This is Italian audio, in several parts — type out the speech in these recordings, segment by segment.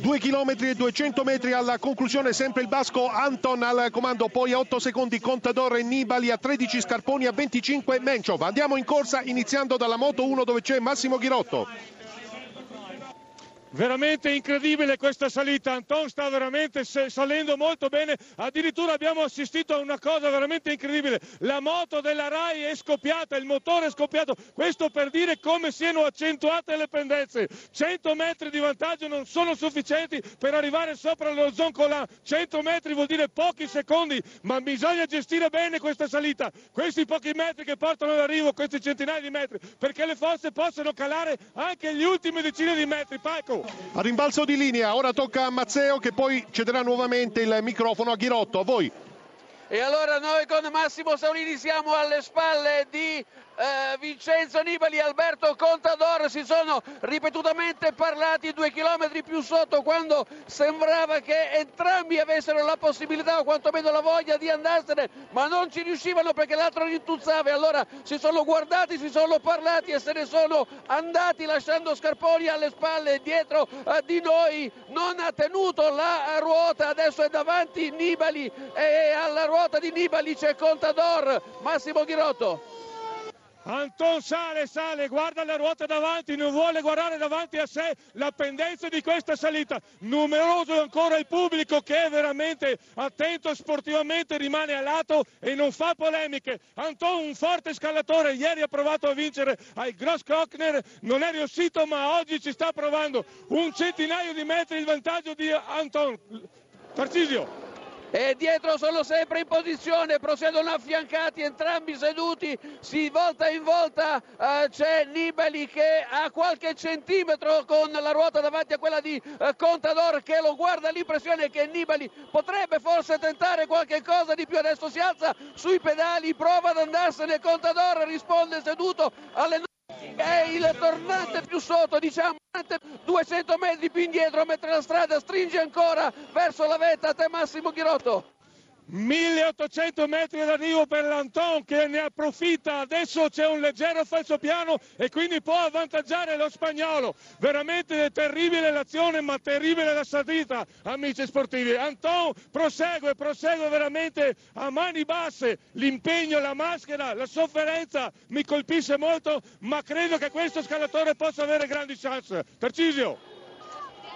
2 km e 200 metri alla conclusione, sempre il basco Anton al comando, poi a 8 secondi Contador e Nibali, a 13 Scarponi, a 25 Menchov. Andiamo in corsa iniziando dalla Moto 1 dove c'è Massimo Ghirotto. Veramente incredibile questa salita, Anton sta veramente salendo molto bene, addirittura abbiamo assistito a una cosa veramente incredibile, la moto della RAI è scoppiata, il motore è scoppiato, questo per dire come siano accentuate le pendenze, 100 metri di vantaggio non sono sufficienti per arrivare sopra lo zoncola, 100 metri vuol dire pochi secondi, ma bisogna gestire bene questa salita, questi pochi metri che portano all'arrivo, questi centinaia di metri, perché le fosse possono calare anche gli ultimi decine di metri, Paco. A rimbalzo di linea, ora tocca a Mazzeo che poi cederà nuovamente il microfono a Ghirotto. A voi. E allora noi con Massimo Saulini siamo alle spalle di eh, Vincenzo Nibali e Alberto Contador si sono ripetutamente parlati due chilometri più sotto quando sembrava che entrambi avessero la possibilità o quantomeno la voglia di andarsene ma non ci riuscivano perché l'altro rintuzzava e allora si sono guardati, si sono parlati e se ne sono andati lasciando Scarponi alle spalle dietro eh, di noi. Non ha tenuto la ruota adesso è davanti Nibali e alla ruota di Nibali c'è Contador. Massimo Ghirotto Anton sale, sale, guarda la ruota davanti, non vuole guardare davanti a sé la pendenza di questa salita. Numeroso è ancora il pubblico che è veramente attento sportivamente, rimane a lato e non fa polemiche. Anton un forte scalatore, ieri ha provato a vincere ai Gross Krockner, non è riuscito ma oggi ci sta provando. Un centinaio di metri il vantaggio di Anton. Tarcisio e dietro sono sempre in posizione, procedono affiancati, entrambi seduti, si volta in volta, eh, c'è Nibali che ha qualche centimetro con la ruota davanti a quella di eh, Contador che lo guarda, l'impressione che Nibali potrebbe forse tentare qualche cosa di più, adesso si alza sui pedali, prova ad andarsene, Contador risponde seduto alle è il tornante più sotto, diciamo 200 metri più indietro mentre la strada stringe ancora verso la vetta a te Massimo Chirotto. 1800 metri d'arrivo per l'Anton che ne approfitta, adesso c'è un leggero falso piano e quindi può avvantaggiare lo spagnolo. Veramente terribile l'azione ma terribile la salita, amici sportivi. Anton prosegue, prosegue veramente a mani basse, l'impegno, la maschera, la sofferenza mi colpisce molto ma credo che questo scalatore possa avere grandi chance. Tarcisio.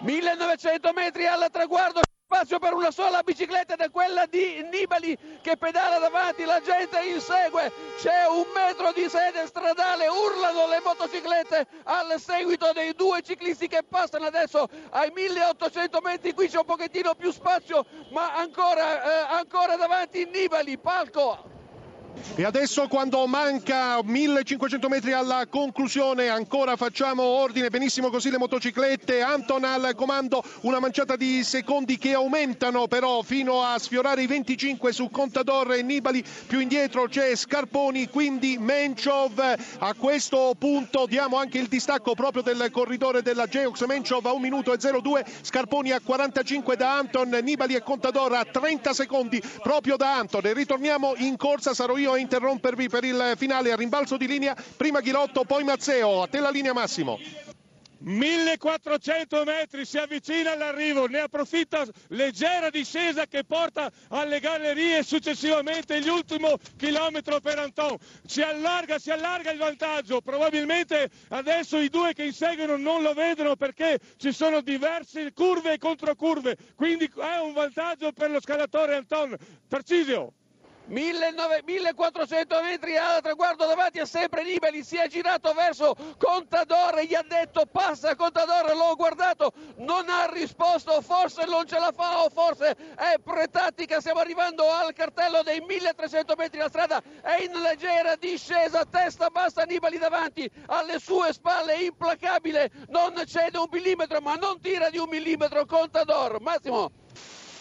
1900 metri al traguardo spazio per una sola bicicletta ed è quella di Nibali che pedala davanti, la gente insegue, c'è un metro di sede stradale, urlano le motociclette al seguito dei due ciclisti che passano adesso ai 1800 metri, qui c'è un pochettino più spazio ma ancora, eh, ancora davanti Nibali, palco e adesso quando manca 1500 metri alla conclusione ancora facciamo ordine, benissimo così le motociclette, Anton al comando, una manciata di secondi che aumentano però fino a sfiorare i 25 su Contador e Nibali, più indietro c'è Scarponi, quindi Menchov, a questo punto diamo anche il distacco proprio del corridore della Geox, Menchov a 1 minuto e 02, Scarponi a 45 da Anton, Nibali e Contador a 30 secondi proprio da Anton, ritorniamo in corsa, sarò io io a interrompervi per il finale a rimbalzo di linea. Prima Ghirotto, poi Mazzeo. A te la linea Massimo. 1400 metri, si avvicina all'arrivo, ne approfitta leggera discesa che porta alle gallerie successivamente l'ultimo chilometro per Anton. Si allarga, si allarga il vantaggio, probabilmente adesso i due che inseguono non lo vedono perché ci sono diverse curve e controcurve, quindi è un vantaggio per lo scalatore Anton. Tarcisio. 1400 metri al traguardo davanti a sempre Nibali si è girato verso Contador gli ha detto passa Contador l'ho guardato non ha risposto forse non ce la fa o forse è pretattica stiamo arrivando al cartello dei 1300 metri la strada è in leggera discesa testa bassa Nibali davanti alle sue spalle implacabile non cede un millimetro ma non tira di un millimetro Contador Massimo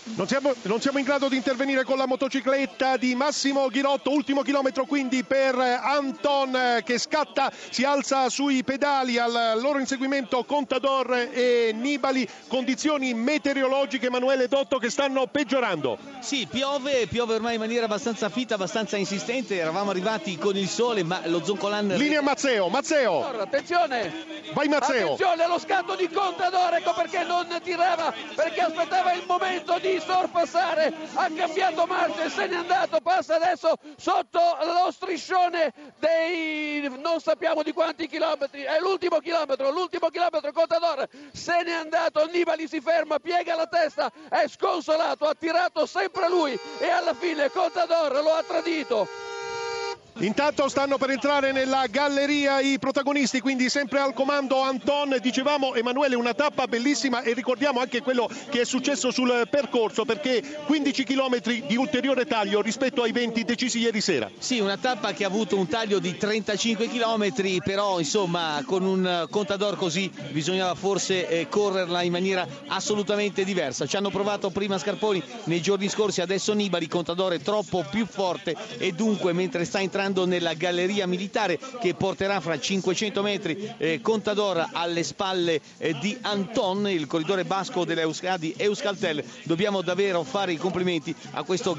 Non siamo, non siamo, in grado di intervenire con la motocicletta di Massimo Ghirotto, ultimo chilometro quindi per Anton che scatta, si alza sui pedali al loro inseguimento Contador e Nibali, condizioni meteorologiche Emanuele Dotto che stanno peggiorando. Sì, piove, piove ormai in maniera abbastanza fitta, abbastanza insistente, eravamo arrivati con il sole ma lo Zoncolan... Linea Mazzeo, Mazzeo! Attenzione! Vai Mazzeo! Attenzione allo scatto di Contador, ecco perché non tirava, perché aspettava il momento di sorpassare, ha cambiato marcia e se n'è andato, passa adesso sotto lo striscione dei non sappiamo di quanti chilometri, è l'ultimo chilometro, l'ultimo chilometro Contador se n'è andato, Nibali si ferma, piega la testa, è sconsolato, ha tirato sempre lui e alla fine Contador lo ha tradito. Intanto stanno per entrare nella galleria i protagonisti, quindi sempre al comando Anton. Dicevamo Emanuele una tappa bellissima e ricordiamo anche quello che è successo sul percorso perché 15 km di ulteriore taglio rispetto ai 20 decisi ieri sera. Sì, una tappa che ha avuto un taglio di 35 km, però insomma con un contador così bisognava forse eh, correrla in maniera assolutamente diversa. Ci hanno provato prima Scarponi nei giorni scorsi, adesso Nibali, contador è troppo più forte e dunque mentre sta entrando entrando nella galleria militare che porterà fra 500 metri eh, Contador alle spalle eh, di Anton, il corridore basco dell'Euskadi Euskaltel. Dobbiamo davvero fare i complimenti a questo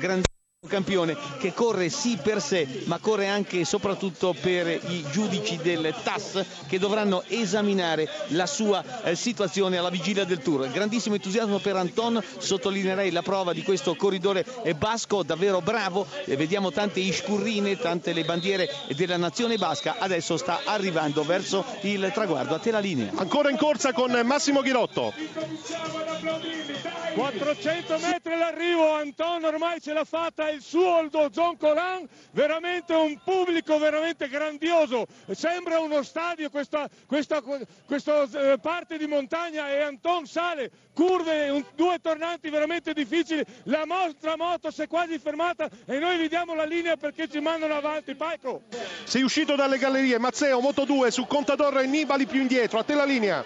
grande campione che corre sì per sé ma corre anche e soprattutto per i giudici del TAS che dovranno esaminare la sua eh, situazione alla vigilia del tour. Grandissimo entusiasmo per Anton sottolineerei la prova di questo corridore eh, basco davvero bravo. E vediamo tante iscurrine tante le bandiere della nazione basca. Adesso sta arrivando verso il traguardo a te la linea. Ancora in corsa con Massimo Ghirotto. 400 metri l'arrivo Anton ormai ce l'ha fatta il suo Aldo Zoncolan, veramente un pubblico veramente grandioso, sembra uno stadio questa, questa, questa eh, parte di montagna e Anton sale, curve, un, due tornanti veramente difficili, la nostra moto si è quasi fermata e noi vediamo la linea perché ci mandano avanti, Paico. Sei uscito dalle gallerie, Mazzeo, Moto 2 su Contador e Nibali più indietro, a te la linea.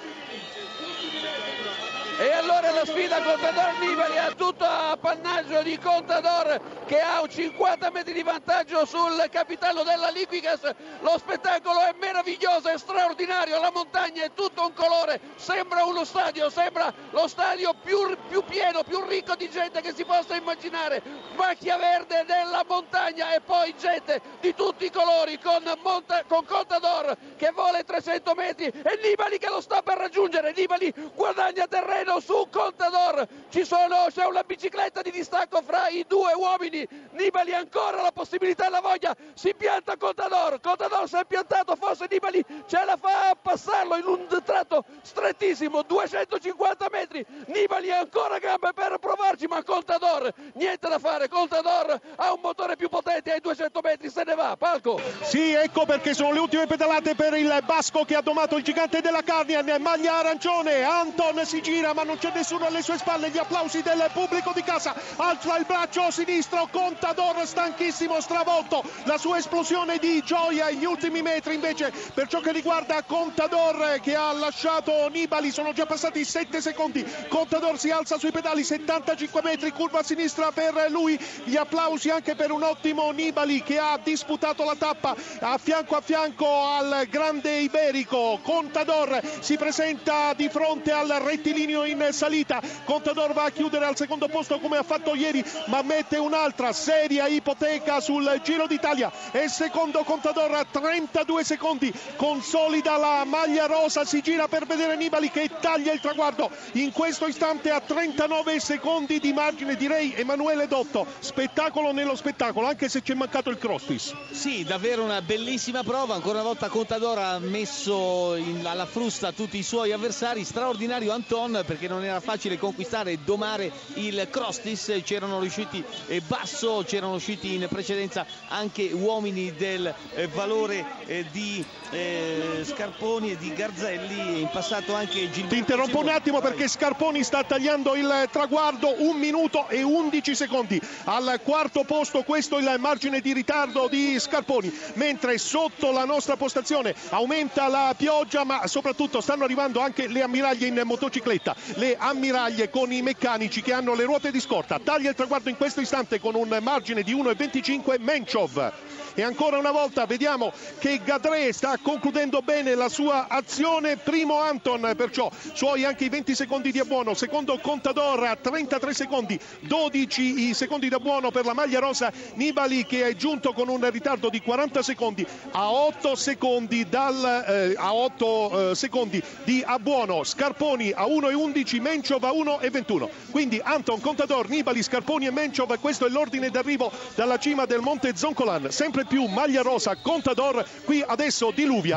E allora la sfida Contador Nibali ha tutto appannaggio di Contador che ha un 50 metri di vantaggio sul capitello della Liquigas. Lo spettacolo è meraviglioso, è straordinario, la montagna è tutto un colore, sembra uno stadio, sembra lo stadio più, più pieno, più ricco di gente che si possa immaginare. Macchia verde della montagna e poi gente di tutti i colori con, Monta, con Contador che vola 300 metri e Nibali che lo sta per raggiungere. Nibali guadagna terreno su Contador ci sono, c'è una bicicletta di distacco fra i due uomini Nibali ancora la possibilità e la voglia si pianta Contador Contador si è piantato forse Nibali ce la fa a passarlo in un tratto strettissimo 250 metri Nibali ancora gambe per provarci ma Contador niente da fare Contador ha un motore più potente ai 200 metri se ne va Palco. Sì ecco perché sono le ultime pedalate per il Basco che ha domato il gigante della Carnian maglia arancione Anton si gira ma non c'è nessuno alle sue spalle, gli applausi del pubblico di casa, alza il braccio sinistro, Contador stanchissimo, stravolto, la sua esplosione di gioia gli ultimi metri invece per ciò che riguarda Contador che ha lasciato Nibali, sono già passati 7 secondi, Contador si alza sui pedali, 75 metri, curva a sinistra per lui, gli applausi anche per un ottimo Nibali che ha disputato la tappa a fianco a fianco al grande iberico, Contador si presenta di fronte al rettilineo in salita. Contador va a chiudere al secondo posto come ha fatto ieri, ma mette un'altra seria ipoteca sul Giro d'Italia. E secondo Contador a 32 secondi, consolida la maglia rosa, si gira per vedere Nibali che taglia il traguardo. In questo istante a 39 secondi di margine direi Emanuele Dotto. Spettacolo nello spettacolo, anche se ci è mancato il crostis. Sì, davvero una bellissima prova. Ancora una volta Contador ha messo in, alla frusta tutti i suoi avversari. Straordinario Anton perché non era facile conquistare e domare il Crostis, c'erano riusciti eh, Basso, c'erano riusciti in precedenza anche uomini del eh, valore eh, di Scarponi e di Garzelli, in passato anche Gilberto. Ti interrompo un attimo perché Scarponi sta tagliando il traguardo, un minuto e 11 secondi al quarto posto, questo il margine di ritardo ritardo di Scarponi, mentre sotto la nostra postazione aumenta la pioggia, ma soprattutto stanno arrivando anche le ammiraglie in motocicletta, le ammiraglie con i meccanici che hanno le ruote di scorta. Taglia il traguardo in questo istante con un margine di 1,25 Menchov. E ancora una volta vediamo che Gadre sta concludendo bene la sua azione. Primo Anton, perciò suoi anche i 20 secondi di Abuono. Secondo Contador a 33 secondi, 12 i secondi da buono per la maglia rosa. Nibali che è giunto con un ritardo di 40 secondi a 8 secondi, dal, eh, a 8, eh, secondi di Abuono. Scarponi a 1,11, Menciov a 1,21. Quindi Anton, Contador, Nibali, Scarponi e Menciov, questo è l'ordine d'arrivo dalla cima del Monte Zoncolan. Sempre più maglia rosa, Contador, qui adesso diluvia.